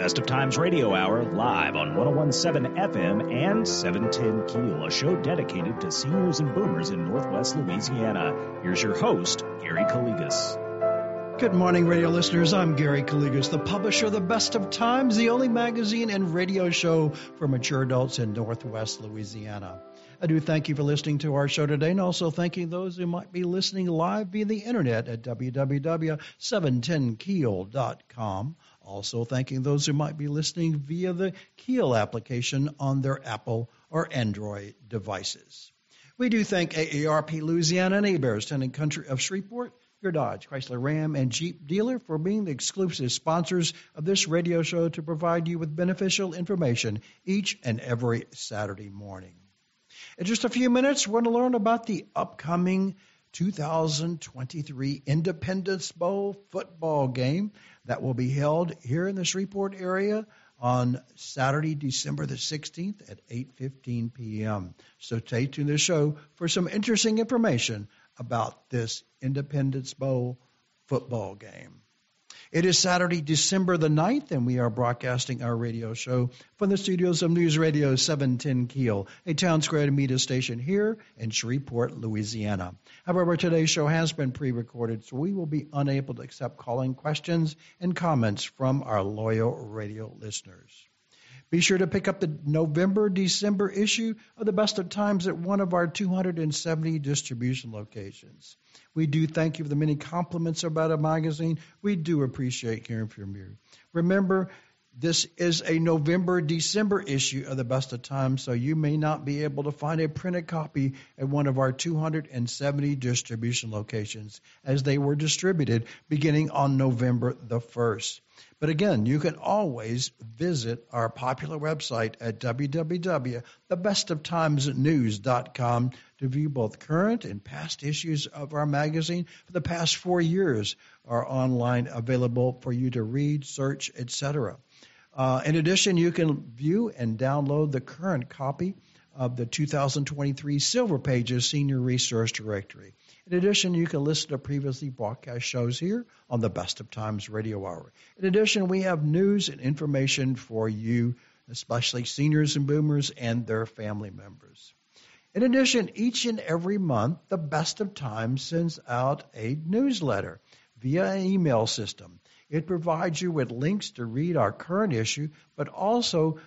Best of Times Radio Hour live on 1017 FM and 710 Keel, a show dedicated to seniors and boomers in Northwest Louisiana. Here's your host, Gary Calligas. Good morning, radio listeners. I'm Gary Calligas, the publisher of The Best of Times, the only magazine and radio show for mature adults in Northwest Louisiana. I do thank you for listening to our show today and also thanking those who might be listening live via the internet at www.710keel.com. Also thanking those who might be listening via the Keel application on their Apple or Android devices. We do thank AARP Louisiana and Heberts, Town and Country of Shreveport, your Dodge, Chrysler, Ram, and Jeep dealer for being the exclusive sponsors of this radio show to provide you with beneficial information each and every Saturday morning. In just a few minutes, we're going to learn about the upcoming 2023 Independence Bowl football game that will be held here in the Shreveport area on Saturday, December the 16th at 8:15 p.m. So stay tuned to the show for some interesting information about this Independence Bowl football game. It is Saturday, December the 9th, and we are broadcasting our radio show from the studios of News Radio 710 Keel, a town square media station here in Shreveport, Louisiana. However, today's show has been pre recorded, so we will be unable to accept calling questions and comments from our loyal radio listeners. Be sure to pick up the November December issue of the Best of Times at one of our 270 distribution locations. We do thank you for the many compliments about our magazine. We do appreciate hearing from you. Remember, this is a November December issue of the Best of Times, so you may not be able to find a printed copy at one of our 270 distribution locations as they were distributed beginning on November the 1st. But again, you can always visit our popular website at www.thebestoftimesnews.com to view both current and past issues of our magazine for the past four years are online available for you to read, search, etc. Uh, in addition, you can view and download the current copy of the 2023 Silver Pages Senior Resource Directory. In addition, you can listen to previously broadcast shows here on the Best of Times Radio Hour. In addition, we have news and information for you, especially seniors and boomers and their family members. In addition, each and every month, the Best of Times sends out a newsletter via an email system. It provides you with links to read our current issue, but also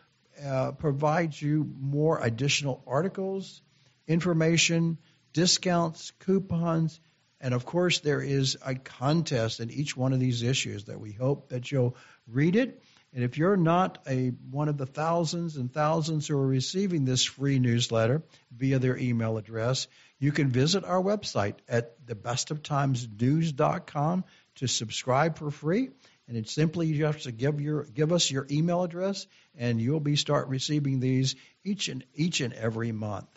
uh, provides you more additional articles, information, discounts, coupons, and of course, there is a contest in each one of these issues that we hope that you'll read it. And if you're not a one of the thousands and thousands who are receiving this free newsletter via their email address, you can visit our website at thebestoftimesnews.com to subscribe for free. And it's simply you have to give your give us your email address, and you'll be start receiving these each and each and every month.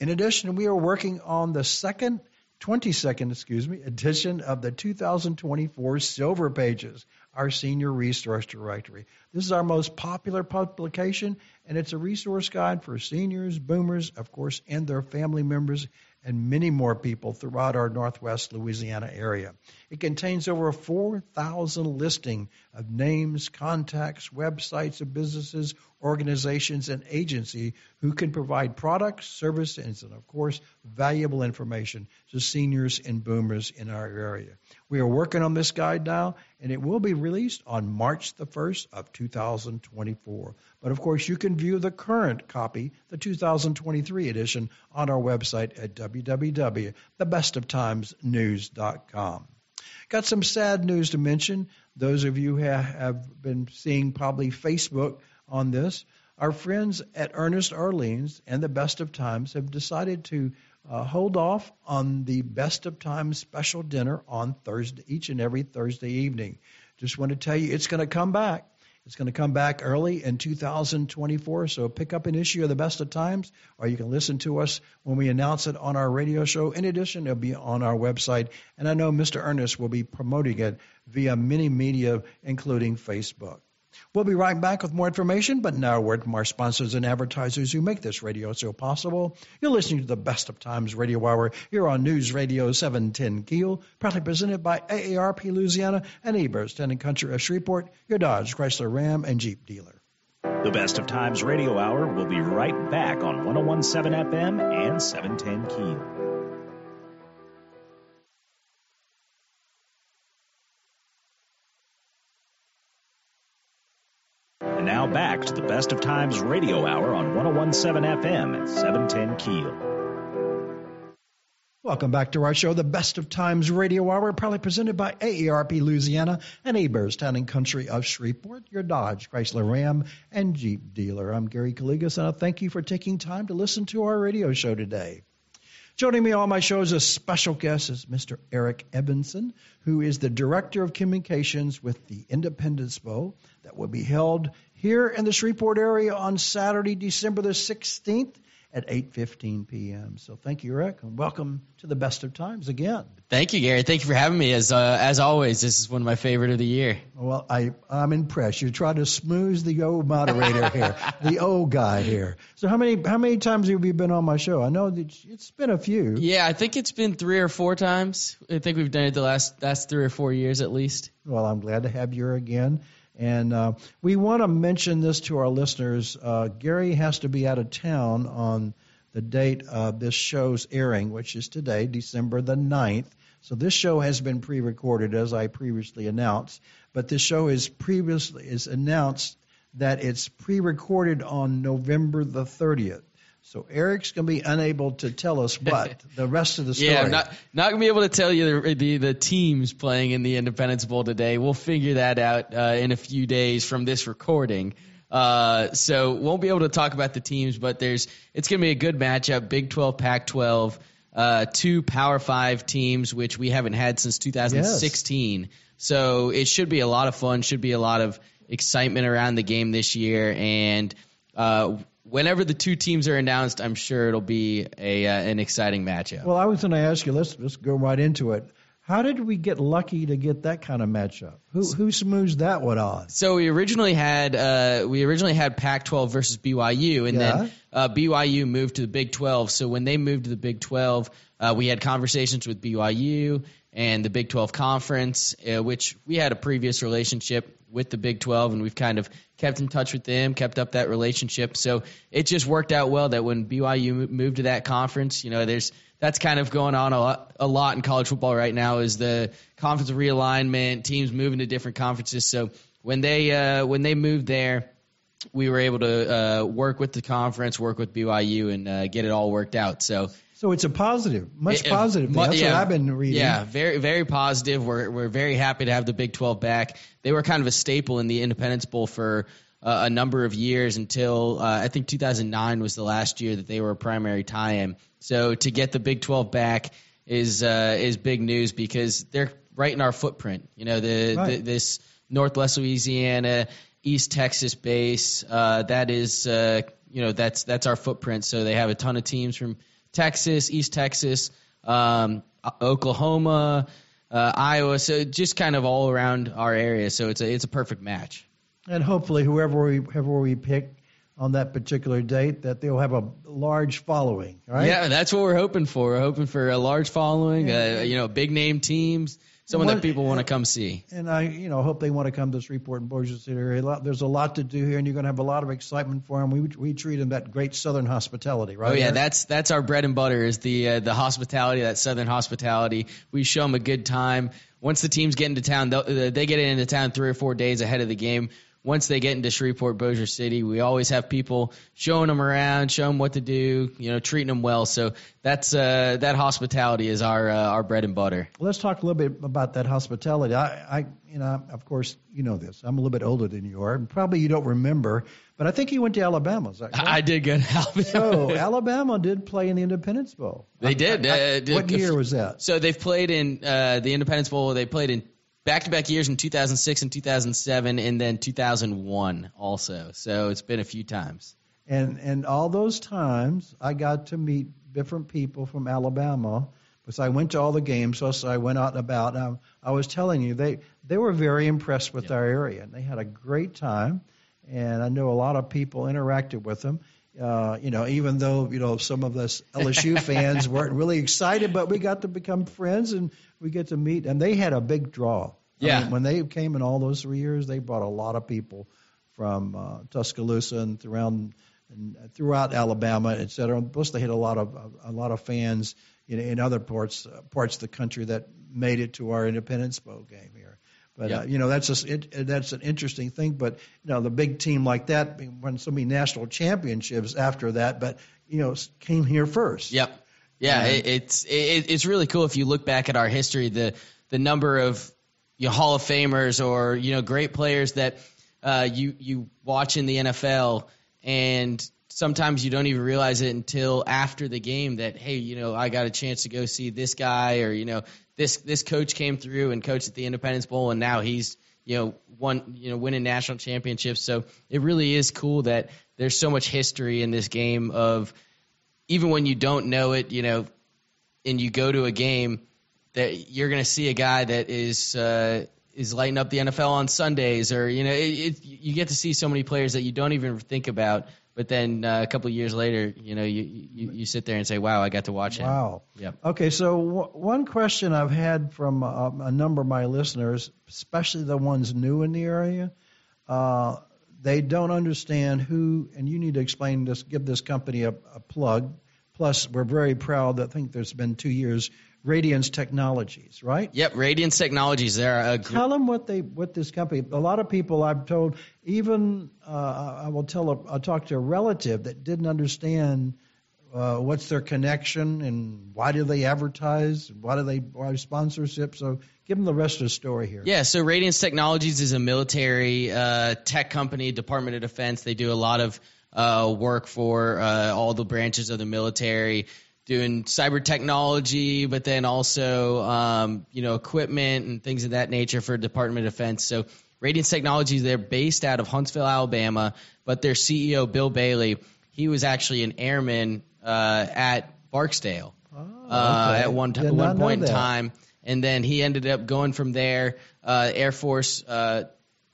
In addition, we are working on the second 22nd, excuse me, edition of the 2024 Silver Pages, our senior resource directory. This is our most popular publication, and it's a resource guide for seniors, boomers, of course, and their family members and many more people throughout our northwest Louisiana area. It contains over 4,000 listing of names, contacts, websites of businesses, organizations, and agencies who can provide products, services, and of course, valuable information to seniors and boomers in our area. We are working on this guide now, and it will be released on March the 1st of 2024. But of course, you can view the current copy, the 2023 edition, on our website at www.thebestoftimesnews.com. Got some sad news to mention. Those of you have been seeing probably Facebook on this, our friends at Ernest Arlene's and the Best of Times have decided to uh, hold off on the Best of Times special dinner on Thursday, each and every Thursday evening. Just want to tell you, it's going to come back. It's going to come back early in 2024. So pick up an issue of the Best of Times, or you can listen to us when we announce it on our radio show. In addition, it'll be on our website. And I know Mr. Ernest will be promoting it via many media, including Facebook. We'll be right back with more information, but now a word from our sponsors and advertisers who make this radio show possible. You're listening to the Best of Times Radio Hour here on News Radio 710 Keel, proudly presented by AARP Louisiana and Hebert's Town and Country of Shreveport, your Dodge, Chrysler, Ram, and Jeep dealer. The Best of Times Radio Hour will be right back on 1017 FM and 710 Keel. Back to the Best of Times Radio Hour on 1017 FM at 710 Keel. Welcome back to our show, the Best of Times Radio Hour, proudly presented by AARP Louisiana and Hebert's Town and Country of Shreveport, your Dodge, Chrysler, Ram, and Jeep dealer. I'm Gary Calligas, and I thank you for taking time to listen to our radio show today. Joining me on my show as a special guest is Mr. Eric Everson, who is the Director of Communications with the Independence Bowl that will be held here in the Shreveport area on Saturday, December the 16th at 8:15 p.m. So thank you, Rick, and welcome to the Best of Times again. Thank you, Gary. Thank you for having me. As uh, as always, this is one of my favorite of the year. Well, I I'm impressed. You try to smooth the old moderator here, the old guy here. So how many how many times have you been on my show? I know that it's been a few. Yeah, I think it's been three or four times. I think we've done it the last last three or four years at least. Well, I'm glad to have you here again. And uh, we want to mention this to our listeners. Uh, Gary has to be out of town on the date of this show's airing, which is today, December the 9th. So this show has been pre-recorded, as I previously announced. But this show is previously is announced that it's pre-recorded on November the 30th. So Eric's going to be unable to tell us what the rest of the story. Yeah, I'm not not gonna be able to tell you the, the the teams playing in the Independence Bowl today. We'll figure that out uh, in a few days from this recording. Uh, so won't be able to talk about the teams, but there's it's gonna be a good matchup. Big 12, Pac-12, uh, two Power Five teams, which we haven't had since 2016. So it should be a lot of fun. Should be a lot of excitement around the game this year, and uh, whenever the two teams are announced, I'm sure it'll be a uh, an exciting matchup. Well, I was going to ask you. Let's let's go right into it. How did we get lucky to get that kind of matchup? Who who smoothed that one on? So we originally had uh, we originally had Pac-12 versus BYU, and Yeah. then uh, BYU moved to the Big 12. So when they moved to the Big 12, uh, we had conversations with BYU and the Big 12 conference, uh, which we had a previous relationship with the Big 12, and we've kind of kept in touch with them, kept up that relationship. So it just worked out well that when BYU moved to that conference, you know, there's that's kind of going on a lot, a lot in college football right now is the conference realignment, teams moving to different conferences. So when they uh, when they moved there, we were able to uh, work with the conference, work with BYU, and uh, get it all worked out. So So it's a positive, much it- positive. mu- That's yeah. what I've been reading. Yeah, very very positive. We're we're very happy to have the Big 12 back. They were kind of a staple in the Independence Bowl for uh, a number of years until uh, I think 2009 was the last year that they were a primary tie-in. So to get the Big 12 back is uh, is big news because they're right in our footprint. You know, the, Right. the this Northwest Louisiana, East Texas base. Uh, that is, uh, you know, that's that's our footprint. So they have a ton of teams from Texas, East Texas, um, Oklahoma, uh, Iowa. So just kind of all around our area. So it's a it's a perfect match. And hopefully, whoever we whoever we pick on that particular date, that they'll have a large following. Right? Yeah, that's what we're hoping for. We're hoping for a large following. Uh, you know, big name teams, someone What- that people want to come see. And I, you know, hope they want to come to Shreveport in Bossier City area. There's a lot to do here, and you're going to have a lot of excitement for them. We we treat them that great Southern hospitality, right? Oh yeah, Eric? that's that's our bread and butter is the uh, the hospitality, that Southern hospitality. We show them a good time. Once the teams get into town, uh, they get into town three or four days ahead of the game. Once they get into Shreveport, Bossier City, we always have people showing them around, showing them what to do, you know, treating them well. So that's uh, that hospitality is our uh, our bread and butter. Let's talk a little bit about that hospitality. I, I, you know, of course, you know this. I'm a little bit older than you are, and probably you don't remember, but I think you went to Alabama. Is that correct? I did good. Alabama. So Alabama did play in the Independence Bowl. They did. I- I- Uh, did- what year was that? So they've played in uh, the Independence Bowl. They played in back-to-back years in 2006 and 2007, and then 2001 also. So it's been a few times. And and all those times, I got to meet different people from Alabama because I went to all the games, so I went out and about. And I, I was telling you, they they were very impressed with our area, and they had a great time. And I know a lot of people interacted with them. Uh, you know, even though you know some of us LSU fans weren't really excited, but we got to become friends and we get to meet. And they had a big draw. Yeah. I mean, when they came in all those three years, they brought a lot of people from uh, Tuscaloosa and throughout and throughout Alabama, et cetera. Plus, they had a lot of a lot of fans in, in other parts uh, parts of the country that made it to our Independence Bowl game here. But uh, you know that's just it, that's an interesting thing. But you know the big team like that won so many national championships after that, but you know came here first. Yep. Yeah, it, it's it, it's really cool if you look back at our history, the the number of you know, Hall of Famers or you know great players that uh, you you watch in the NFL, and sometimes you don't even realize it until after the game that hey, you know, I got a chance to go see this guy, or you know, this this coach came through and coached at the Independence Bowl, and now he's you know won you know winning national championships. So it really is cool that there's so much history in this game of even when you don't know it, you know, and you go to a game, that you're going to see a guy that is uh, is lighting up the NFL on Sundays, or you know, it, it, you get to see so many players that you don't even think about. But then uh, a couple of years later, you know, you, you you sit there and say, "Wow, I got to watch him." Wow. Yep. Okay, so w- one question I've had from uh, a number of my listeners, especially the ones new in the area, uh, they don't understand who, and you need to explain this, give this company a, a plug. Plus, we're very proud that I think there's been two years, Radiance Technologies, right? Yep. Radiance Technologies. there gr- Tell them what they what this company. A lot of people I've told, even uh, I will tell. A, I'll talk to a relative that didn't understand uh, what's their connection and why do they advertise, why do they why sponsorship. So give them the rest of the story here. Yeah, so Radiance Technologies is a military uh, tech company, Department of Defense. They do a lot of uh, work for uh, all the branches of the military, doing cyber technology, but then also um, you know equipment and things of that nature for Department of Defense. So Radiance Technologies, they're based out of Huntsville, Alabama, but their CEO Bill Bailey, he was actually an airman uh, at Barksdale uh, Oh, okay. at one t- one point in time, and then he ended up going from there. Uh, Air Force uh,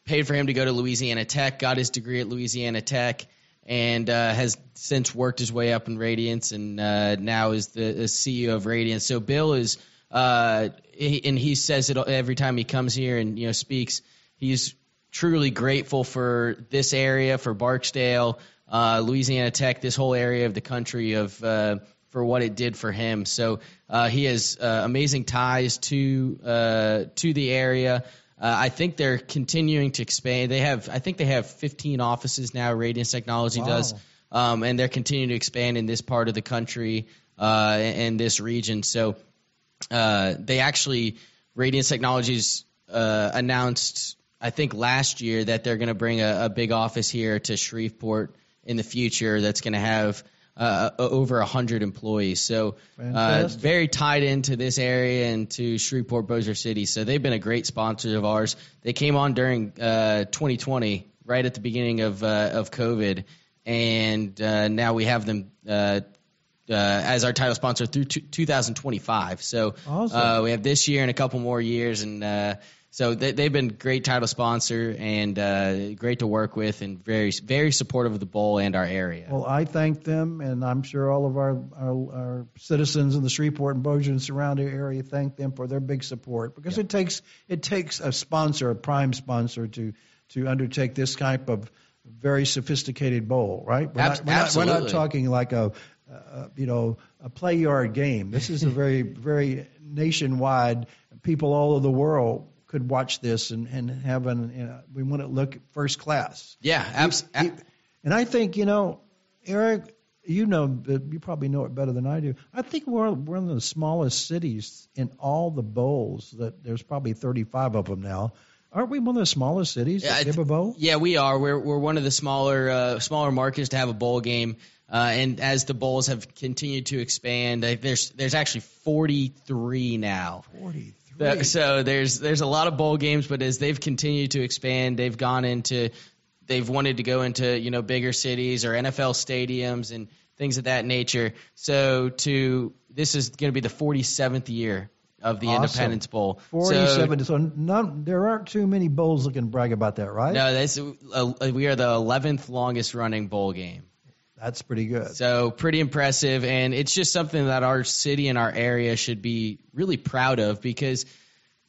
paid for him to go to Louisiana Tech, got his degree at Louisiana Tech, and uh, has since worked his way up in Radiance, and uh, now is the, the CEO of Radiance. So Bill is, uh, he, and he says it every time he comes here and you know speaks. He's truly grateful for this area, for Barksdale, uh, Louisiana Tech, this whole area of the country of uh, for what it did for him. So uh, he has uh, amazing ties to uh, to the area. Uh, I think they're continuing to expand. They have, I think they have 15 offices now. Radiance Technology Wow. does, um, and they're continuing to expand in this part of the country uh, and this region. So uh, they actually Radiance Technologies uh, announced, I think last year, that they're going to bring a, a big office here to Shreveport in the future. That's going to have uh, over a hundred employees. So uh, very tied into this area and to Shreveport Bossier City. So they've been a great sponsor of ours. They came on during uh, 2020, right at the beginning of uh, of COVID, and uh, now we have them. Uh, uh, as our title sponsor through t- 2025. So Awesome. uh, we have this year and a couple more years, and uh, so they, they've been great title sponsor and uh, great to work with, and very very supportive of the bowl and our area. Well, I thank them, and I'm sure all of our, our, our citizens in the Shreveport and Bossier and surrounding area thank them for their big support because it takes it takes a sponsor, a prime sponsor, to to undertake this type of very sophisticated bowl, right? We're, not, we're, not, we're not talking like a, uh, you know a play yard game. This is a very very nationwide. People all over the world could watch this and and have an. You know, we want to look first class. yeah, abs- He- and I think you know, Eric, you know, you probably know it better than I do. I think we're one of the smallest cities in all the bowls. That there's probably 35 of them now. Aren't we one of the smallest cities Yeah, give a bowl? Yeah, we are. We're we're one of the smaller uh, smaller markets to have a bowl game. Uh, and as the bowls have continued to expand, I, there's there's actually 43 now. 43. That- So there's there's a lot of bowl games, but as they've continued to expand, they've gone into they've wanted to go into you know bigger cities or NFL stadiums, and things of that nature. So to this is going to be the 47th year of the Awesome. Independence Bowl. So- 47. So, none, there aren't too many bowls that can brag about that, right? no, this uh, we are the 11th longest running bowl game. That's pretty good. So pretty impressive, and it's just something that our city and our area should be really proud of because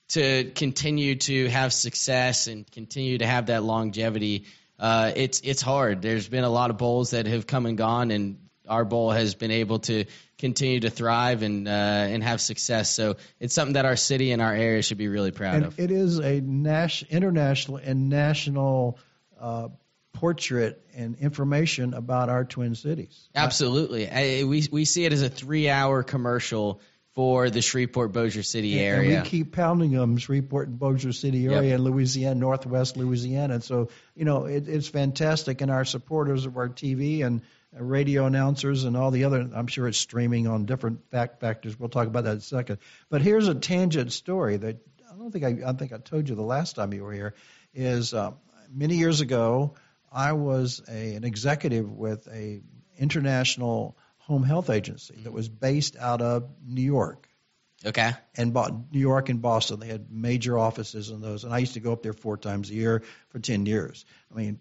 to continue to have success and continue to have that longevity, uh, it's it's hard. There's been a lot of bowls that have come and gone, and our bowl has been able to continue to thrive and uh, and have success. So it's something that our city and our area should be really proud and of. it is a nas- international and national uh, portrait and information about our twin cities. Absolutely, I, we we see it as a three-hour commercial for the Shreveport Bossier City area. And we keep pounding them, Shreveport and Bossier City area in Louisiana, Northwest Louisiana. And so, you know, it, it's fantastic. And our supporters of our TV and radio announcers and all the other, I'm sure it's streaming on different fact factors. We'll talk about that in a second. But here's a tangent story that I don't think I, I think I told you the last time you were here. Is uh, many years ago, I was a, an executive with a international home health agency that was based out of New York okay. and Bo- New York and Boston. They had major offices in those, and I used to go up there four times a year for ten years. I mean,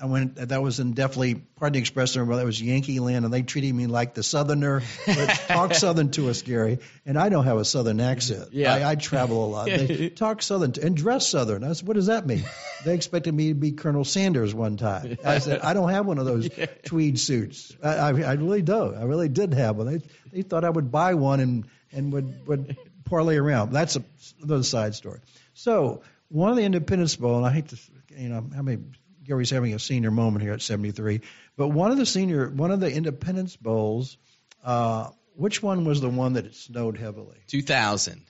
I went. That was in definitely, pardon the expression, but that was Yankee land, and they treated me like the Southerner. But talk Southern to us, Gary, and I don't have a Southern accent. Yeah. I, I travel a lot. They talk Southern to, and dress Southern. I said, what does that mean? They expected me to be Colonel Sanders one time. I said, I don't have one of those tweed suits. I, I, I really don't. I really did have one. They, they thought I would buy one and and would would parlay around. That's a, another side story. So one of the Independence Bowl, and I hate to, you know, how many Gary's having a senior moment here at 73, but one of the senior, one of the Independence Bowls, uh, which one was the one that it snowed heavily? 2000.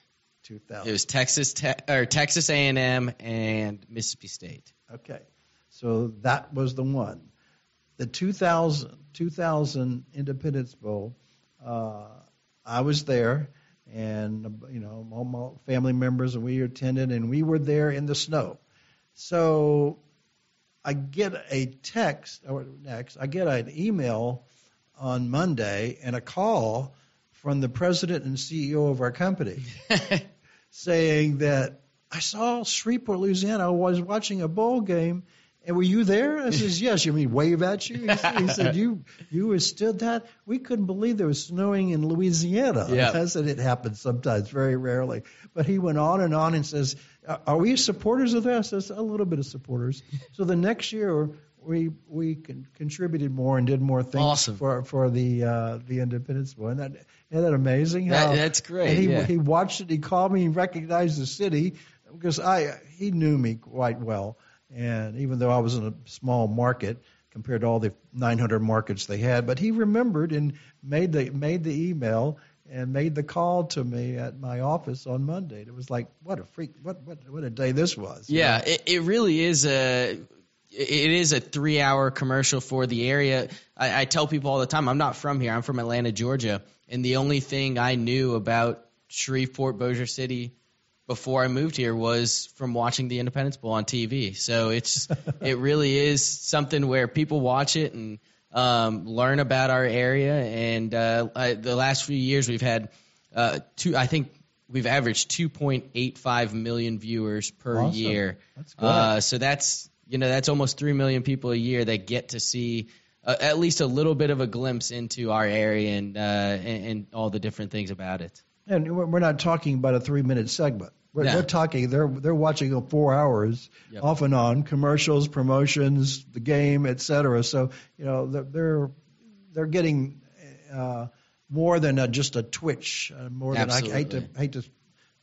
2000. It was Texas Te- or Texas A&M and Mississippi State. Okay, so that was the one. The 2000, 2000 Independence Bowl, uh, I was there, and you know all my family members and we attended, and we were there in the snow. So I get a text or next, I get an email on Monday and a call from the president and CEO of our company saying that I saw Shreveport, Louisiana. I was watching a bowl game, and were you there? I says, yes. You mean wave at you? He said, he said you you withstood that. We couldn't believe there was snowing in Louisiana. Yeah. I said it happens sometimes, very rarely. But he went on and on and says, "Are- we supporters of that? I says a little bit of supporters. So the next year. We we con- contributed more and did more things Awesome. for for the uh, the Independence Bowl. Isn't that, isn't that amazing? That- that's great, And he yeah. he watched it. He called me. He recognized the city because I he knew me quite well. And even though I was in a small market compared to all the 900 markets they had, but he remembered and made the made the email and made the call to me at my office on Monday. It was like what a freak what what what a day this was. Yeah, it, it really is a it is a three hour commercial for the area. I, I tell people all the time, I'm not from here. I'm from Atlanta, Georgia, and the only thing I knew about Shreveport, Bossier City before I moved here was from watching the Independence Bowl on TV. So it's it really is something where people watch it and um, learn about our area. And uh, I, the last few years, we've had uh, two. I think we've averaged 2.85 million viewers per Awesome. year. That's good. Uh, so that's you know that's almost three million people a year that get to see uh, at least a little bit of a glimpse into our area and, uh, and and all the different things about it. And we're not talking about a three minute segment. We're, No. we're talking. They're they're watching four hours Yep. off and on commercials, promotions, the game, et cetera. So you know they're they're, they're getting uh, more than a, just a twitch. Uh, more than I hate to hate to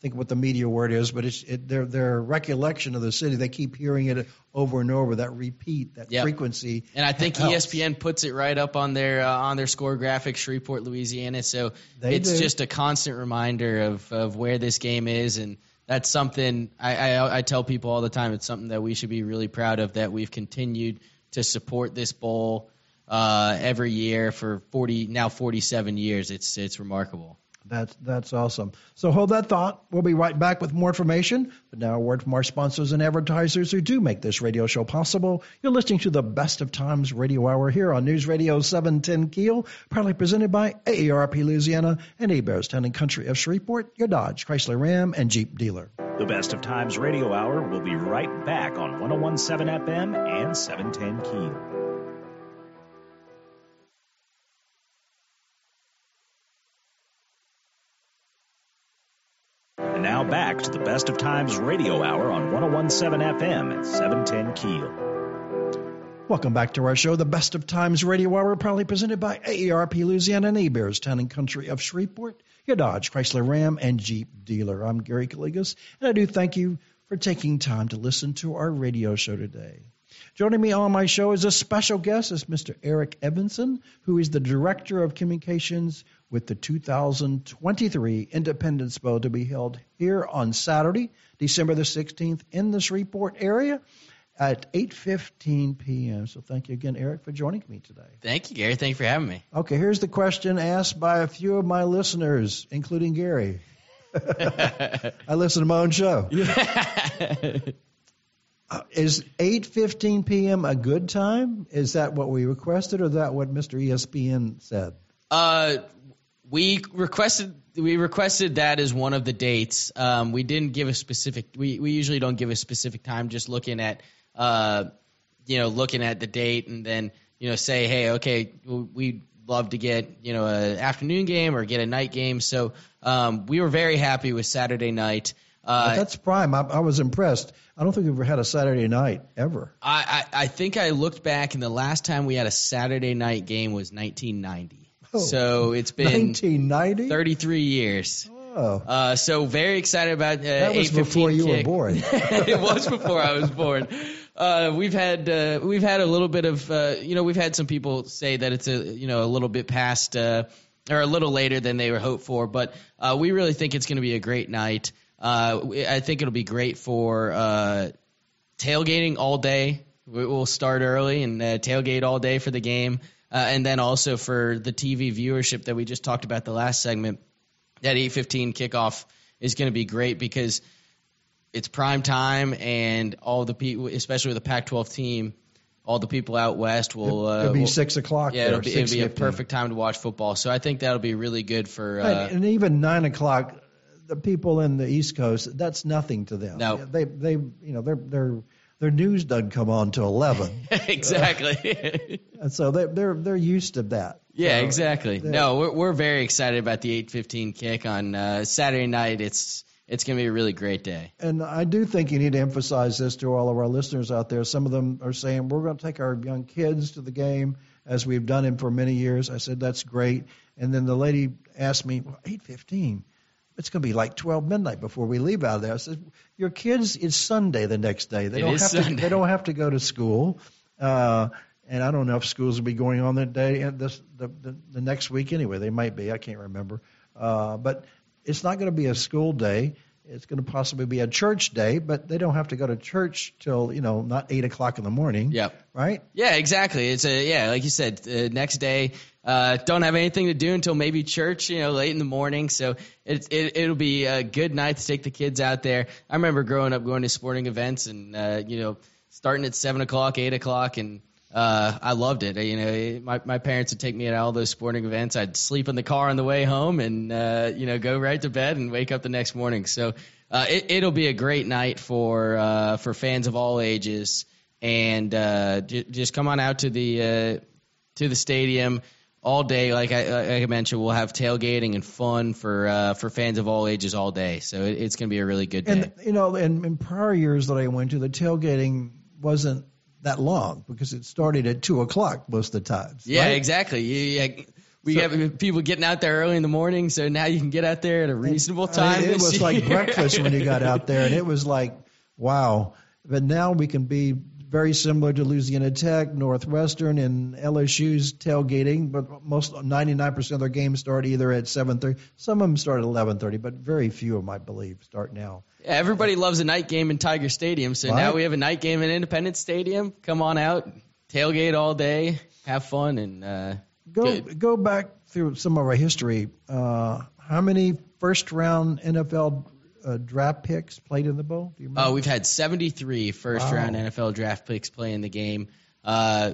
think what the media word is, but it's it, their their recollection of the city. They keep hearing it over and over. That repeat, that Yep. frequency. And I think helps. ESPN puts it right up on their uh, on their score graphic, Shreveport, Louisiana. So They it's do. just a constant reminder of, of where this game is, and that's something I, I I tell people all the time. It's something that we should be really proud of that we've continued to support this bowl uh, every year for forty now forty seven years. It's it's remarkable. That's that's awesome. So hold that thought. We'll be right back with more information. But now a word from our sponsors and advertisers who do make this radio show possible. You're listening to the Best of Times Radio Hour here on News Radio 710 Keel, proudly presented by AARP Louisiana and Hebert's Town and Country of Shreveport, your Dodge, Chrysler Ram, and Jeep dealer. The Best of Times Radio Hour will be right back on 1017 FM and 710 Keel. Now back to the Best of Times Radio Hour on 1017 FM at 710 Keel. Welcome back to our show, the Best of Times Radio Hour, proudly presented by AARP Louisiana and Hebert's Town and Country of Shreveport, your Dodge, Chrysler Ram, and Jeep dealer. I'm Gary Calligas, and I do thank you for taking time to listen to our radio show today. Joining me on my show as a special guest is Mr. Eric Everson, who is the Director of Communications with the 2023 Independence Bowl to be held here on Saturday, December the 16th in the Shreveport area at 8:15 p.m. So thank you again Eric for joining me today. Thank you, Gary. Thank you for having me. Okay, here's the question asked by a few of my listeners, including Gary. I listen to my own show. Uh, is 8:15 p.m. a good time? Is that what we requested, or is that what Mr. ESPN said? Uh, we requested we requested that as one of the dates. Um, we didn't give a specific. We we usually don't give a specific time. Just looking at uh, you know, looking at the date and then you know say, hey, okay, we'd love to get you know an afternoon game or get a night game. So um, we were very happy with Saturday night. Uh, that's prime. I, I, was impressed. I don't think we've ever had a Saturday night ever. I, I, I think I looked back, and the last time we had a Saturday night game was 1990. Oh, so it's been 1990, 33 years. Oh. Uh, so very excited about uh, that was before you kick. were born. it was before I was born. Uh, we've had uh, we've had a little bit of uh, you know we've had some people say that it's a you know a little bit past uh, or a little later than they were hoped for, but uh, we really think it's going to be a great night. Uh, I think it'll be great for uh, tailgating all day. We'll start early and uh, tailgate all day for the game, uh, and then also for the TV viewership that we just talked about the last segment. That 8:15 kickoff is going to be great because it's prime time, and all the people, especially with the Pac-12 team, all the people out west will. Uh, it'll be will, six o'clock. Yeah, there, it'll be, it'll be a perfect time to watch football. So I think that'll be really good for. Uh, and, and even nine o'clock, the people in the East Coast, that's nothing to them. No, they they you know their their their news doesn't come on till eleven. exactly. and so they they're they're used to that. Yeah, so exactly. No, we're we're very excited about the eight fifteen kick on uh, Saturday night. It's it's going to be a really great day. And I do think you need to emphasize this to all of our listeners out there. Some of them are saying we're going to take our young kids to the game as we've done it for many years. I said that's great. And then the lady asked me, well, eight fifteen it's going to be like 12 midnight before we leave out of there. I said, your kids, it's Sunday the next day. They it don't have Sunday. to. They don't have to go to school. Uh, and I don't know if schools will be going on that day and this the, the the next week anyway. They might be. I can't remember. Uh, but it's not going to be a school day. It's going to possibly be a church day, but they don't have to go to church till you know not eight o'clock in the morning. Yep. Right. Yeah, exactly. It's a yeah, like you said, uh, next day. Uh, don't have anything to do until maybe church, you know, late in the morning. So it, it it'll be a good night to take the kids out there. I remember growing up going to sporting events and uh, you know starting at seven o'clock, eight o'clock, and uh, I loved it. You know, my my parents would take me at all those sporting events. I'd sleep in the car on the way home, and uh, you know, go right to bed and wake up the next morning. So uh, it, it'll be a great night for uh, for fans of all ages, and uh, j- just come on out to the uh, to the stadium all day. Like I, like I mentioned, we'll have tailgating and fun for uh, for fans of all ages all day. So it, it's going to be a really good day. And you know, in, in prior years that I went to, the tailgating wasn't that long because it started at two o'clock most of the times. Yeah, right? exactly. Yeah, we So- have people getting out there early in the morning, so now you can get out there at a reasonable time. I mean, it was like breakfast when you got out there, and it was like, wow. But now we can be very similar to Louisiana Tech, Northwestern, and LSU's tailgating. But most 99% of their games start either at 7:30. Some of them start at 11:30, but very few of them, I believe, start now. Everybody loves a night game in Tiger Stadium, so Right. now we have a night game in Independence Stadium. Come on out, tailgate all day, have fun, and uh, Go Good. go back through some of our history. Uh, how many first round NFL uh, draft picks played in the bowl? Do you remember? Uh, we've had 73 first Wow. round NFL draft picks play in the game. Uh,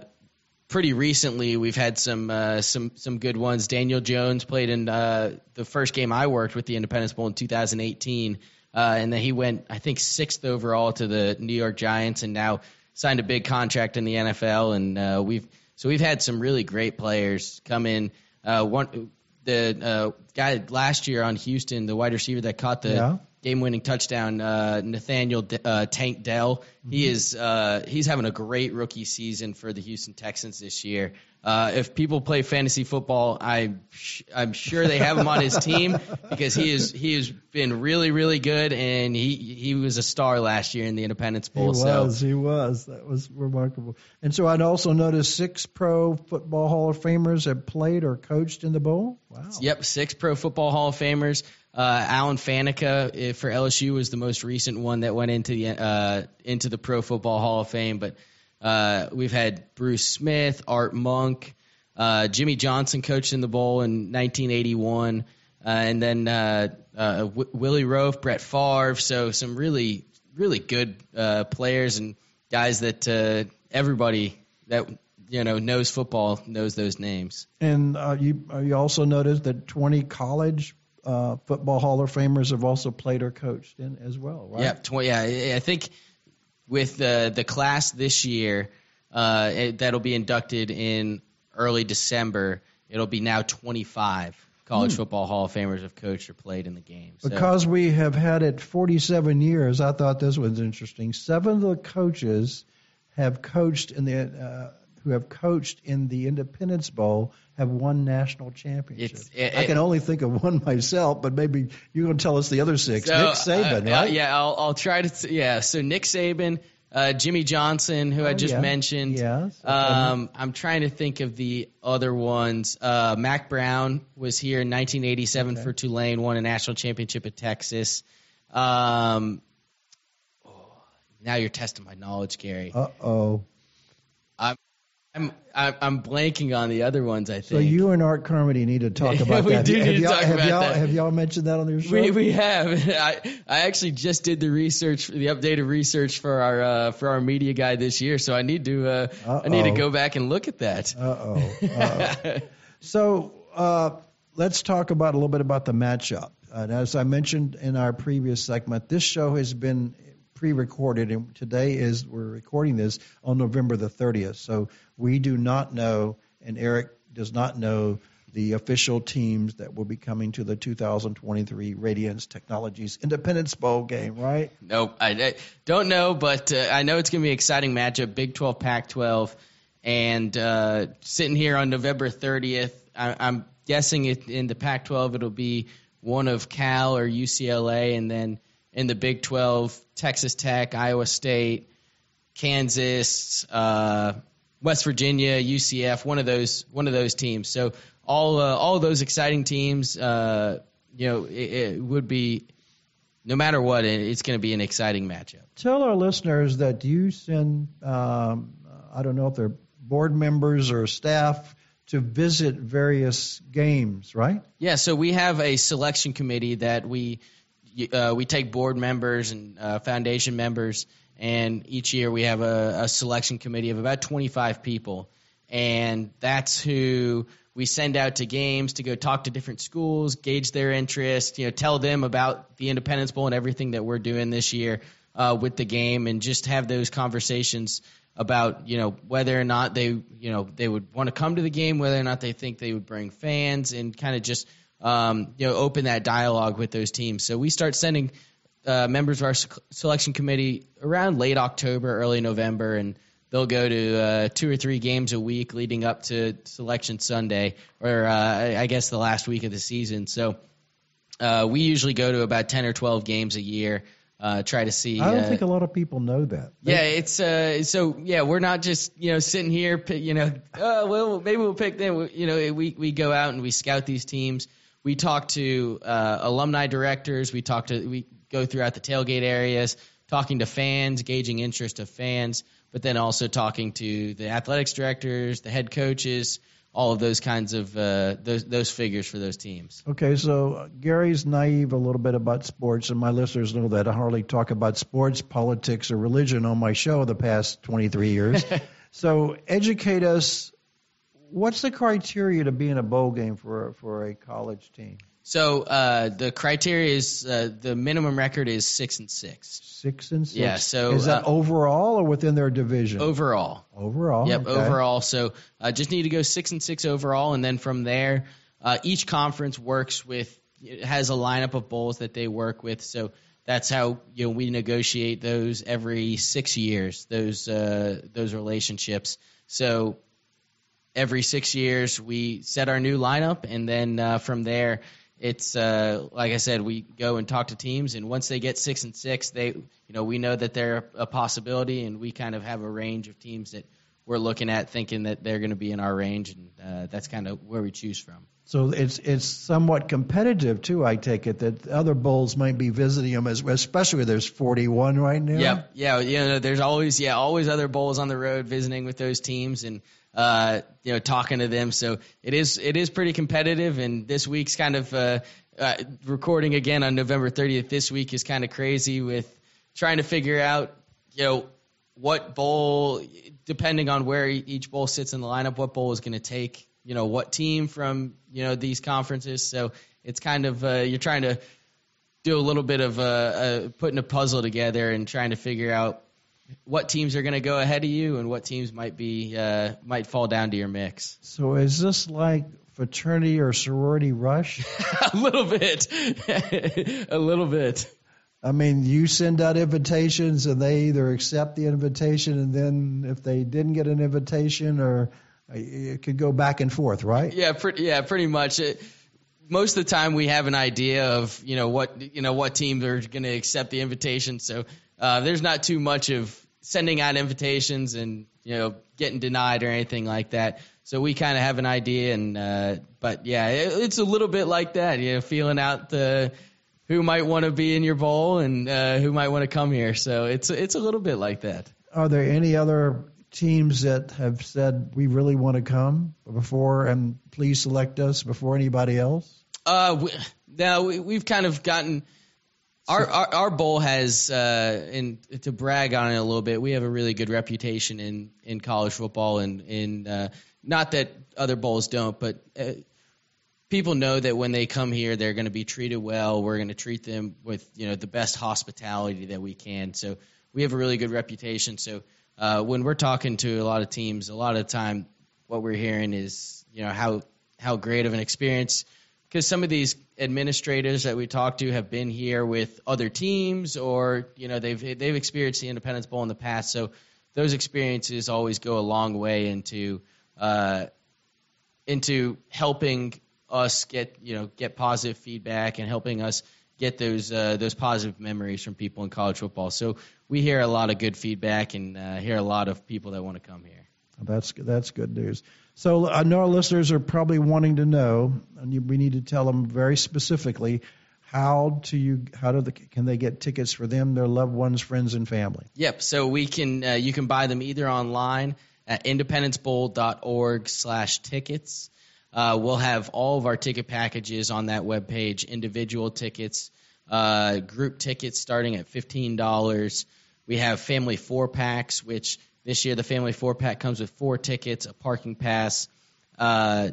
pretty recently, we've had some uh, some some good ones. Daniel Jones played in uh, the first game I worked with the Independence Bowl in 2018, uh, and then he went, I think, sixth overall to the New York Giants, and now signed a big contract in the NFL. And uh, we've so we've had some really great players come in. Uh, one the uh, guy last year on Houston, the wide receiver that caught the Yeah. Game-winning touchdown, uh, Nathaniel D- uh, Tank Dell. He is uh, he's having a great rookie season for the Houston Texans this year. Uh, if people play fantasy football, I'm sh- I'm sure they have him on his team because he is he has been really really good and he he was a star last year in the Independence He Bowl. so was, he was. That was remarkable. And so I'd also noticed six Pro Football Hall of Famers have played or coached in the bowl. Wow. Yep, six Pro Football Hall of Famers. Uh, Alan Faneca eh, for LSU was the most recent one that went into the uh, into the Pro Football Hall of Fame. But uh, we've had Bruce Smith, Art Monk, uh, Jimmy Johnson coached in the bowl in 1981, uh, and then uh, w- Willie Roaf, Brett Favre. So some really really good players and guys that everybody that you know knows football knows those names. And you you also noticed that 20 college uh, football Hall of Famers have also played or coached in as well, right? Yeah, tw- yeah. I think with the the class this year uh, it, that'll be inducted in early December, it'll be now 25 college football Hall of Famers have coached or played in the game. So, Because we have had it 47 years, I thought this was interesting. Seven of the coaches have coached in the uh, who have coached in the Independence Bowl have won national championships. It- I can only think of one myself, but maybe you're going to tell us the other six. so, Nick Saban, uh, right? Yeah, I'll, I'll try to. t- Yeah, so Nick Saban, uh, Jimmy Johnson, who I Oh, just yeah. mentioned. Yes. Um, I'm trying to think of the other ones. Uh, Mack Brown was here in 1987 Okay. for Tulane, won a national championship at Texas. Um, oh, now you're testing my knowledge, Gary. Uh oh. I'm I'm blanking on the other ones. I think. So you and Art Carmody need to talk about We that. do have need to y'all, talk have about y'all, that. Have y'all mentioned that on your show? We we have. I I actually just did the research, the updated research for our uh, for our media guide this year. So I need to uh, I need to go back and look at that. Uh oh. So uh, let's talk about a little bit about the matchup. And as I mentioned in our previous segment, this show has been pre-recorded, and today is we're recording this on November the 30th. So we do not know, and Eric does not know the official teams that will be coming to the 2023 Radiance Technologies Independence Bowl game, right? Nope, I, I don't know, but uh, I know it's going to be an exciting matchup. Big 12, Pac 12, and uh, sitting here on November 30th, I, I'm guessing it, in the Pac 12 it'll be one of Cal or UCLA, and then in the Big 12, Texas Tech, Iowa State, Kansas, uh, West Virginia, UCF, one of those one of those teams. So all uh, all of those exciting teams, uh, you know, it, it would be no matter what, it's going to be an exciting matchup. Tell our listeners that you send, um, I don't know if they're board members or staff to visit various games, right? Yeah, so we have a selection committee that we uh, we take board members and uh, foundation members, and each year we have a, a selection committee of about 25 people, and that's who we send out to games to go talk to different schools, gauge their interest, you know, tell them about the Independence Bowl and everything that we're doing this year uh, with the game, and just have those conversations about you know whether or not they you know they would want to come to the game, whether or not they think they would bring fans, and kind of just um, you know open that dialogue with those teams. So we start sending uh, members of our selection committee around late October, early November, and they'll go to uh, two or three games a week leading up to Selection Sunday, or uh, I guess the last week of the season. So uh, we usually go to about ten or twelve games a year. Uh, try to see. I don't uh, think a lot of people know that. They- yeah, it's uh, so yeah, we're not just you know sitting here, you know, oh well, maybe we'll pick them. You know, we we go out and we scout these teams. We talk to uh, alumni directors. We talk to we go throughout the tailgate areas, talking to fans, gauging interest of fans, but then also talking to the athletics directors, the head coaches. all of those kinds of uh, those those figures for those teams. Okay, so uh, Gary's naive a little bit about sports, and my listeners know that I hardly talk about sports, politics, or religion on my show the past 23 years. so educate us. What's the criteria to be in a bowl game for for a college team? So uh, the criteria is uh, the minimum record is six and six. Six and six. Yeah. So is that uh, overall or within their division? overall? overall. Yep, okay. overall. So uh, just need to go six and six overall, and then from there, uh, each conference works with has a lineup of bowls that they work with. So that's how you know we negotiate those every six years. Those uh, those relationships. So every six years we set our new lineup, and then uh, from there. It's uh, like I said, we go and talk to teams, and once they get six and six, they, you know, we know that they're a possibility, and we kind of have a range of teams that we're looking at, thinking that they're going to be in our range, and uh, that's kind of where we choose from. So it's it's somewhat competitive too. I take it that other bulls might be visiting them as especially there's 41 right now. Yep, yeah, you know, there's always yeah, always other bulls on the road visiting with those teams, and uh, you know, talking to them. So it is it is pretty competitive, and this week's kind of uh, uh, recording again on November 30th. This week is kind of crazy with trying to figure out you know what bowl, depending on where each bowl sits in the lineup, what bowl is going to take you know what team from you know these conferences. So it's kind of uh, you're trying to do a little bit of uh, uh, putting a puzzle together and trying to figure out what teams are going to go ahead of you and what teams might be uh, might fall down to your mix. So is this like fraternity or sorority rush? a little bit, a little bit. I mean, you send out invitations and they either accept the invitation and then if they didn't get an invitation or it could go back and forth, right? Yeah, pretty, yeah, pretty much. It, most of the time we have an idea of, you know, what, you know, what teams are going to accept the invitation. So, uh, there's not too much of sending out invitations and, you know, getting denied or anything like that. So we kind of have an idea and, uh, but yeah, it, it's a little bit like that, you know, feeling out the, who might want to be in your bowl and uh, who might want to come here. So it's it's a little bit like that. Are there any other teams that have said we really want to come before and please select us before anybody else? Uh, we, now we, we've kind of gotten our, our our bowl has uh, and to brag on it a little bit. We have a really good reputation in in college football and in uh, not that other bowls don't, but. People know that when they come here, they're going to be treated well. We're going to treat them with you know the best hospitality that we can. So we have a really good reputation. So uh, when we're talking to a lot of teams, a lot of the time what we're hearing is you know how how great of an experience because some of these administrators that we talk to have been here with other teams or you know they've they've experienced the Independence Bowl in the past. So those experiences always go a long way into uh, into helping us get you know get positive feedback and helping us get those uh, those positive memories from people in college football. So we hear a lot of good feedback and uh, hear a lot of people that want to come here. That's that's good news. So I know our listeners are probably wanting to know, and we need to tell them very specifically how to you how do the, can they get tickets for them, their loved ones, friends, and family? Yep. So we can uh, you can buy them either online at independencebowl.org/tickets. Uh, we'll have all of our ticket packages on that webpage individual tickets, uh, group tickets starting at $15. We have family four packs, which this year the family four pack comes with four tickets, a parking pass. Uh,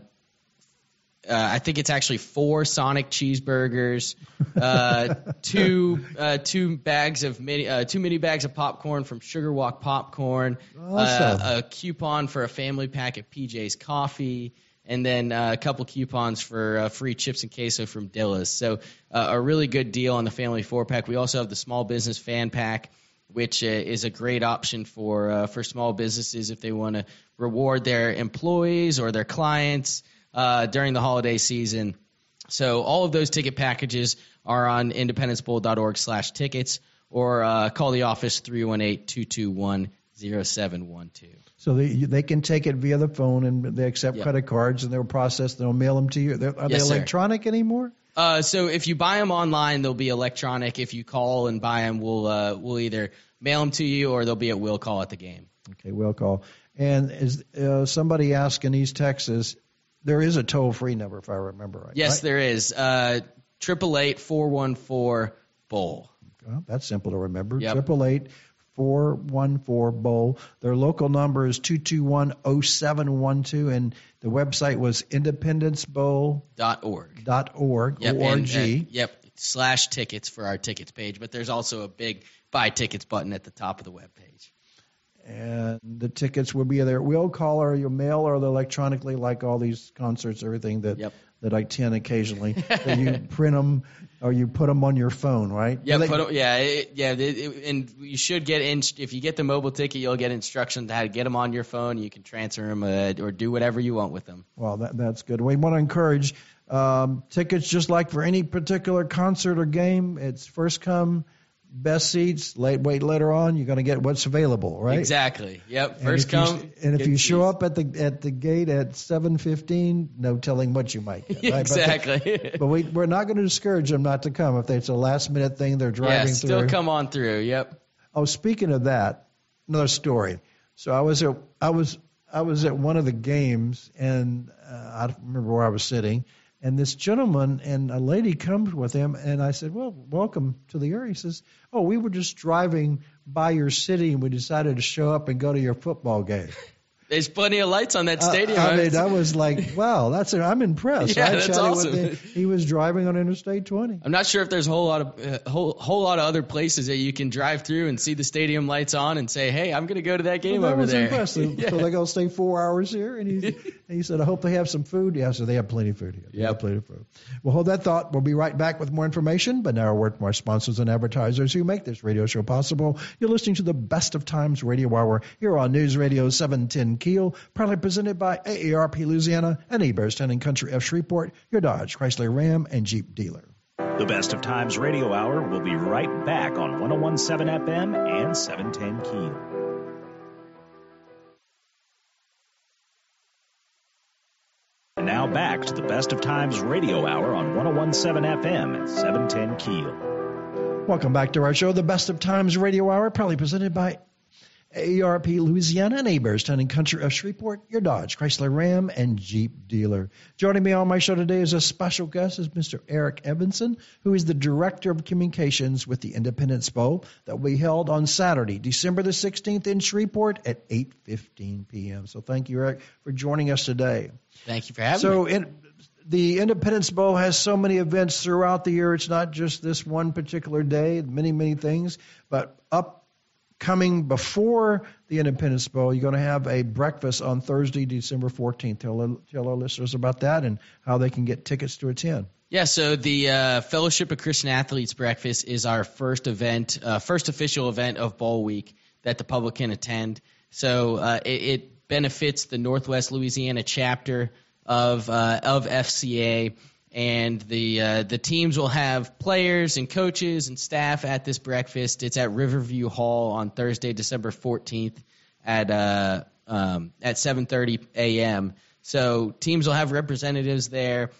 uh, I think it's actually four Sonic cheeseburgers, uh, two uh, two bags of mini uh, two mini bags of popcorn from Sugar Walk Popcorn, Awesome. uh, a coupon for a family pack of PJ's Coffee, and then uh, a couple coupons for uh, free chips and queso from Dilla's. So uh, a really good deal on the family four pack. We also have the small business fan pack, which uh, is a great option for uh, for small businesses if they want to reward their employees or their clients uh, during the holiday season. So all of those ticket packages are on independencebowl.org/tickets or call the office 318-221-0712. So they they can take it via the phone and they accept Yep. credit cards and they'll process. They'll mail them to you. They're, are Yes, they sir. electronic anymore? Uh, so if you buy them online, they'll be electronic. If you call and buy them, we'll uh, we'll either mail them to you or they'll be at will call at the game. Okay, will call. And is uh, somebody asked in East Texas, there is a toll free number if I remember right. Yes, right? there is. Uh, triple eight four one four bowl. Well, that's simple to remember. Triple eight four one four bowl. Their local number is two two one oh seven one two, and the website was independencebowl.org. Dot org. Dot org. Yep. O-R-G. And, uh, yep. Slash tickets for our tickets page, but there's also a big buy tickets button at the top of the web page. And the tickets will be there. We'll call or you'll mail or electronically, like all these concerts, everything that Yep. that I attend occasionally. that you print them or you put them on your phone, right? Yeah, they- put, yeah, it, yeah, it, it- and you should get in. If you get the mobile ticket, you'll get instructions how to get them on your phone. You can transfer them uh, or do whatever you want with them. Well, that, that's good. We want to encourage um, tickets, just like for any particular concert or game. It's first come, best seats. Late wait later on. You're going to get what's available, right? Exactly. Yep. And First you- come. and if you show seats. up at the at the gate at seven fifteen, no telling what you might get. Right? But the- exactly. But we, we're not going to discourage them not to come if it's a last minute thing they're driving yeah, still through. come on through. Yep. Oh, speaking of that, another story. So I was at I was I was at one of the games, and uh, I don't remember where I was sitting, and this gentleman and a lady comes with him, and I said, "Well, welcome to the area." He says, "Oh, we were just driving by your city, and we decided to show up and go to your football game." There's plenty of lights on that Uh, stadium. I mean, I was like, "Wow, that's it. I'm impressed." Yeah, I that's awesome. He was driving on Interstate 20. I'm not sure if there's a whole lot of uh, whole whole lot of other places that you can drive through and see the stadium lights on and say, "Hey, I'm going to go to that game Well, that over was there." impressive. Yeah. So they're going to stay four hours here, and he, and he said, "I hope they have some food." Yeah, so they have plenty of food here. They Yep. plenty of food. Well, hold that thought. We'll be right back with more information. But now, a word from our sponsors and advertisers who make this radio show possible. You're listening to the Best of Times Radio Hour here on News Radio 710 Keel, proudly presented by AARP Louisiana and Hebert's Town and Country of Shreveport, your Dodge, Chrysler, Ram, and Jeep dealer. The Best of Times Radio Hour will be right back on 1017 FM and 710 Keel. And now back to the Best of Times Radio Hour on 1017 FM and 710 Keel. Welcome back to our show, the Best of Times Radio Hour, proudly presented by AARP Louisiana and Hebert's, Town and Country of Shreveport, your Dodge, Chrysler Ram, and Jeep dealer. Joining me on my show today as a special guest is Mr. Eric Everson, who is the Director of Communications with the Independence Bowl that will be held on Saturday, December the 16th in Shreveport at 8.15 p.m. So thank you, Eric, for joining us today. Thank you for having So me. in, the Independence Bowl has so many events throughout the year. It's not just this one particular day, many, many things. But upcoming before the Independence Bowl, you're going to have a breakfast on Thursday, December 14th. Tell, tell our listeners about that and how they can get tickets to attend. Yeah, so the uh, Fellowship of Christian Athletes Breakfast is our first event, uh, first official event of Bowl Week that the public can attend. So uh, it, it benefits the Northwest Louisiana chapter of uh, of FCA, and the uh, the teams will have players and coaches and staff at this breakfast. It's at Riverview Hall on Thursday, December 14th at uh, um, at 7:30 a.m. So teams will have representatives there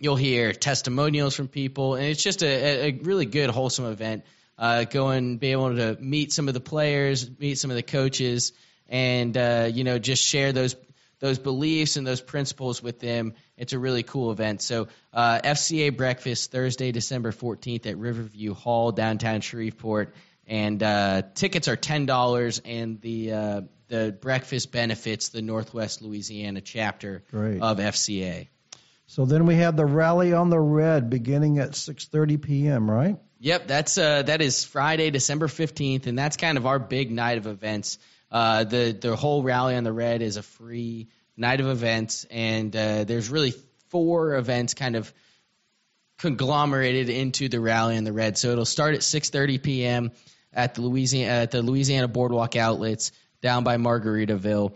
you'll hear testimonials from people, and it's just a, a really good, wholesome event. Uh, go and be able to meet some of the players, meet some of the coaches, and uh, you know just share those those beliefs and those principles with them. It's a really cool event. So uh, FCA breakfast Thursday, December 14th at Riverview Hall, downtown Shreveport, and uh, tickets are ten dollars, and the uh, the breakfast benefits the Northwest Louisiana chapter Great. of FCA. So then we have the rally on the red beginning at 6:30 p.m. Right? Yep, that's uh, that is Friday, December fifteenth, and that's kind of our big night of events. Uh, the the whole rally on the red is a free night of events, and uh, there's really four events kind of conglomerated into the rally on the red. So it'll start at 6:30 p.m. at the Louisiana at the Louisiana Boardwalk outlets down by Margaritaville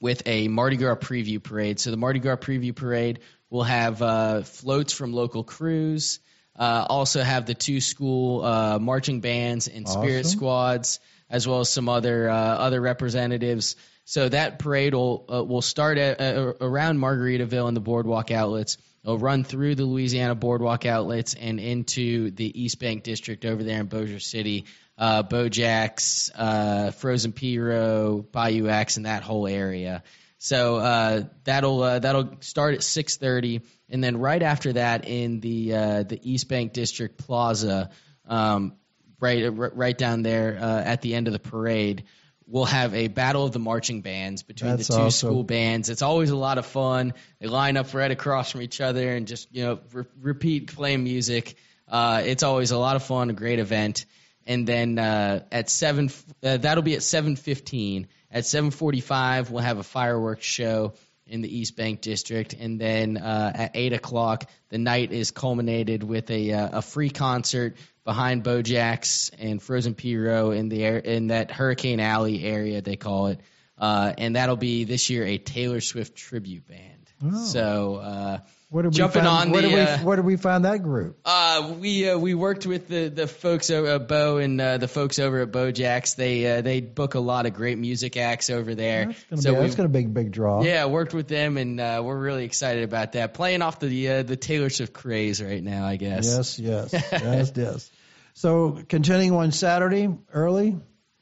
with a Mardi Gras preview parade. So the Mardi Gras preview parade will have uh, floats from local krewes. Uh, also have the two school uh, marching bands and spirit Awesome. squads, as well as some other uh, other representatives. So that parade will uh, will start at, uh, around Margaritaville and the Boardwalk outlets. It'll run through the Louisiana Boardwalk outlets and into the East Bank district over there in Bossier City, uh, Bojack's, uh, Frozen Pyro, Bayou X, and that whole area. So uh, that'll uh, that'll start at 6:30, and then right after that in the uh, the East Bank District Plaza, um, right right down there uh, at the end of the parade, we'll have a battle of the marching bands between That's the two awesome. school bands. It's always a lot of fun. They line up right across from each other and just you know re- repeat playing music. Uh, it's always a lot of fun, a great event. And then uh, at seven, uh, that'll be at seven fifteen. At seven forty-five, we'll have a fireworks show in the East Bank District, and then uh, at eight o'clock, the night is culminated with a uh, a free concert behind Bojack's and Frozen Pyro in the air, in that Hurricane Alley area they call it, uh, and that'll be this year a Taylor Swift tribute band. Oh. So. Uh, did we Jumping find, on where the, did we uh, where did we find that group? uh, we uh, we worked with the the folks over at Bo and uh, the folks over at Bojack's. They uh, they book a lot of great music acts over there. That's gonna so be we that's gonna be a big draw. yeah worked with them and uh, we're really excited about that. Playing off the uh, the Taylor Swift craze right now, I guess. Yes, yes, yes, yes. So continuing on Saturday early.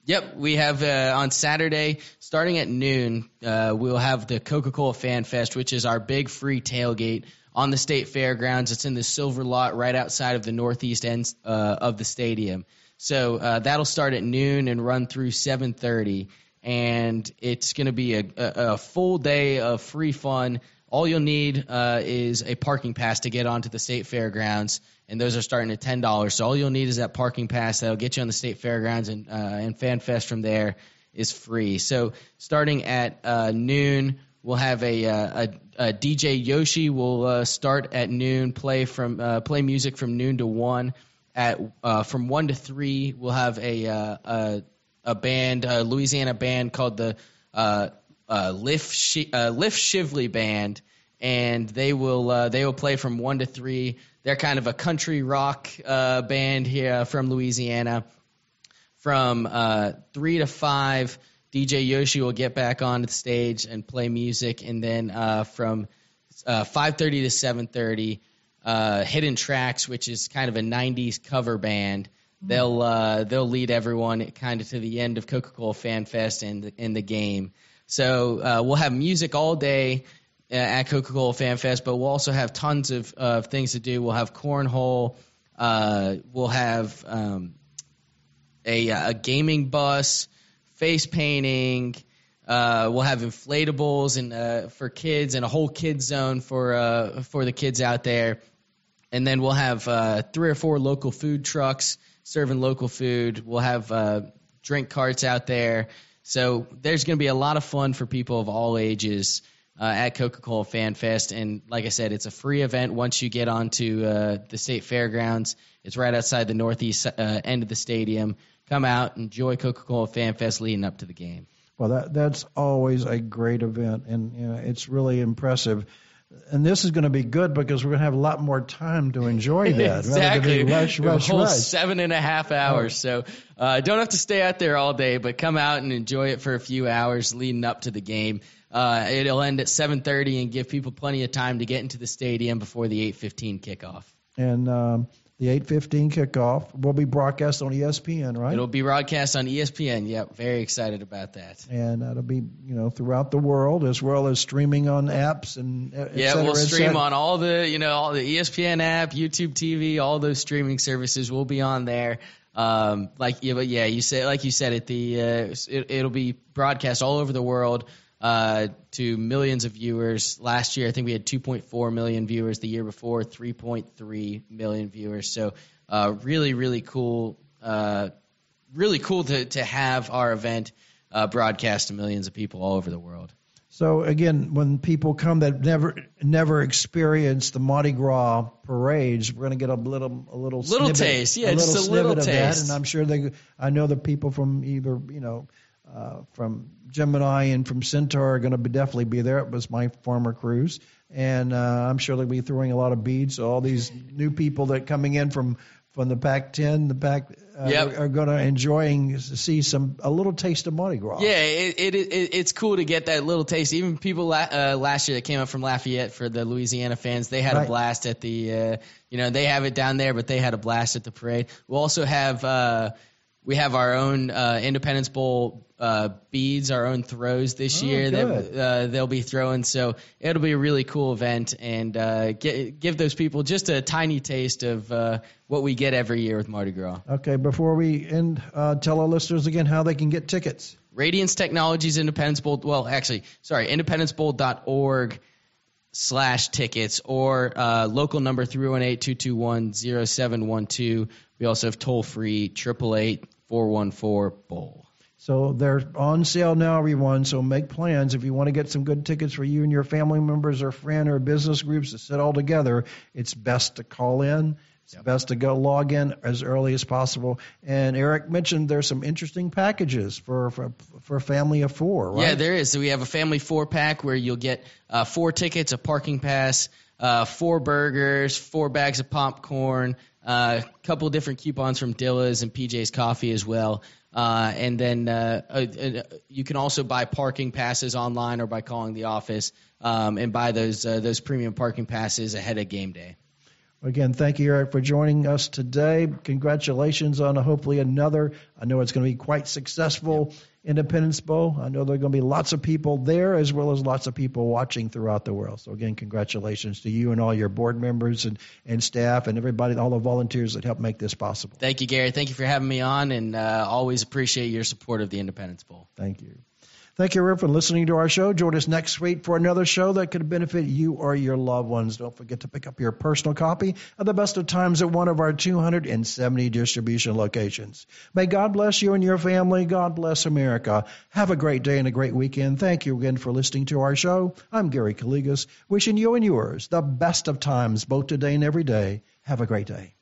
Yep, we have uh, on Saturday, starting at noon, uh, we'll have the Coca Cola Fan Fest, which is our big free tailgate on the state fairgrounds. It's in the silver lot right outside of the northeast end uh, of the stadium. So uh, that'll start at noon and run through 7:30, and it's going to be a, a, a full day of free fun. All you'll need uh, is a parking pass to get onto the state fairgrounds, and those are starting at ten dollars. So all you'll need is that parking pass that'll get you on the state fairgrounds, and uh, and FanFest from there is free. So starting at uh, noon, we'll have a, uh, a, a DJ Yoshi will uh, start at noon, play from uh, play music from noon to one. At uh, from one to three, we'll have a a, a band, a Louisiana band called the uh, Lift Shi- uh, Lift Shively Band, and they will uh, they will play from one to three. They're kind of a country rock uh, band here from Louisiana. From uh, three to five, DJ Yoshi will get back on the stage and play music, and then uh, from uh, 5:30 to 7:30, uh, Hidden Tracks, which is kind of a '90s cover band. They'll uh, they'll lead everyone kind of to the end of Coca-Cola Fan Fest and and the game. So uh, we'll have music all day uh, at Coca-Cola Fan Fest, but we'll also have tons of of things to do. We'll have cornhole. Uh, we'll have um, a, a gaming bus, face painting. Uh, we'll have inflatables and uh, for kids and a whole kids zone for uh, for the kids out there. And then we'll have uh, three or four local food trucks serving local food. We'll have drink carts out there. So there's going to be a lot of fun for people of all ages uh, at Coca-Cola Fan Fest. And like I said, it's a free event once you get onto uh, the state fairgrounds. It's right outside the northeast uh, end of the stadium. Come out, enjoy Coca-Cola Fan Fest leading up to the game. Well, that that's always a great event, and you know, it's really impressive. And this is going to be good because we're going to have a lot more time to enjoy that. exactly. Rush, A rush, whole rush. seven and a half hours. So uh, don't have to stay out there all day, but come out and enjoy it for a few hours leading up to the game. Uh, it'll end at 7:30 and give people plenty of time to get into the stadium before the 8:15 kickoff. And um, the 8:15 kickoff will be broadcast on ESPN, right? It'll be broadcast on ESPN. Yep, very excited about that. and that'll be you know throughout the world as well as streaming on apps and et Yeah, cetera, we'll stream on all the, you know, all the ESPN app, YouTube TV, all those streaming services will be on there. Um, like, yeah, but yeah, you said, like you said, it the uh, it, it'll be broadcast all over the world uh, to millions of viewers. Last year, I think we had 2.4 million viewers. The year before, 3.3 million viewers. So, uh, really, really cool. Uh, really cool to to have our event uh, broadcast to millions of people all over the world. So again, when people come that never never experienced the Mardi Gras parades, we're going to get a little a little Little snippet, taste, yeah, a just little a little snippet of that, taste. and I'm sure they. I know the people from either you know uh, from Gemini and from Centaur are going to be, definitely be there. It was my former cruise, and uh, I'm sure they'll be throwing a lot of beads. So all these new people that coming in from from the Pac-10, the Pac uh, Yep. are going to enjoying see some a little taste of Mardi Gras. Yeah, it, it, it it's cool to get that little taste. Even people la- uh, last year that came up from Lafayette for the Louisiana fans, they had Right. a blast at the. Uh, you know, they have it down there, but they had a blast at the parade. We'll also have uh, we have our own uh, Independence Bowl uh, beads, our own throws this Oh, year good. that uh, they'll be throwing. So it'll be a really cool event and uh, get, give those people just a tiny taste of uh, what we get every year with Mardi Gras. Okay, before we end, uh, tell our listeners again how they can get tickets. Radiance Technologies Independence Bowl. Well, actually, sorry, independencebowl.org slash tickets or uh, local number 318-221-0712. We also have toll free 888-414 bowl. So they're on sale now, everyone. So make plans if you want to get some good tickets for you and your family members or friend or business groups to sit all together. It's best to call in. It's best to go log in as early as possible. And Eric mentioned there's some interesting packages for for, for a family of four, right? Yeah, there is. So we have a family four pack where you'll get uh, four tickets, a parking pass, uh, four burgers, four bags of popcorn, a uh, couple different coupons from Dilla's and PJ's Coffee as well. Uh, and then uh, uh, uh, you can also buy parking passes online or by calling the office um, and buy those uh, those premium parking passes ahead of game day. Again, thank you, Eric, for joining us today. Congratulations on hopefully another. I know it's going to be quite successful Independence Bowl. I know there are going to be lots of people there as well as lots of people watching throughout the world. So again, congratulations to you and all your board members and, and staff and everybody, all the volunteers that help make this possible. Thank you, Gary. Thank you for having me on, and uh, always appreciate your support of the Independence Bowl. Thank you. Thank you, everyone, for listening to our show. Join us next week for another show that could benefit you or your loved ones. Don't forget to pick up your personal copy of the best of times at one of our 270 distribution locations. May God bless you and your family. God bless America. Have a great day and a great weekend. Thank you again for listening to our show. I'm Gary Calligas, wishing you and yours the best of times both today and every day. Have a great day.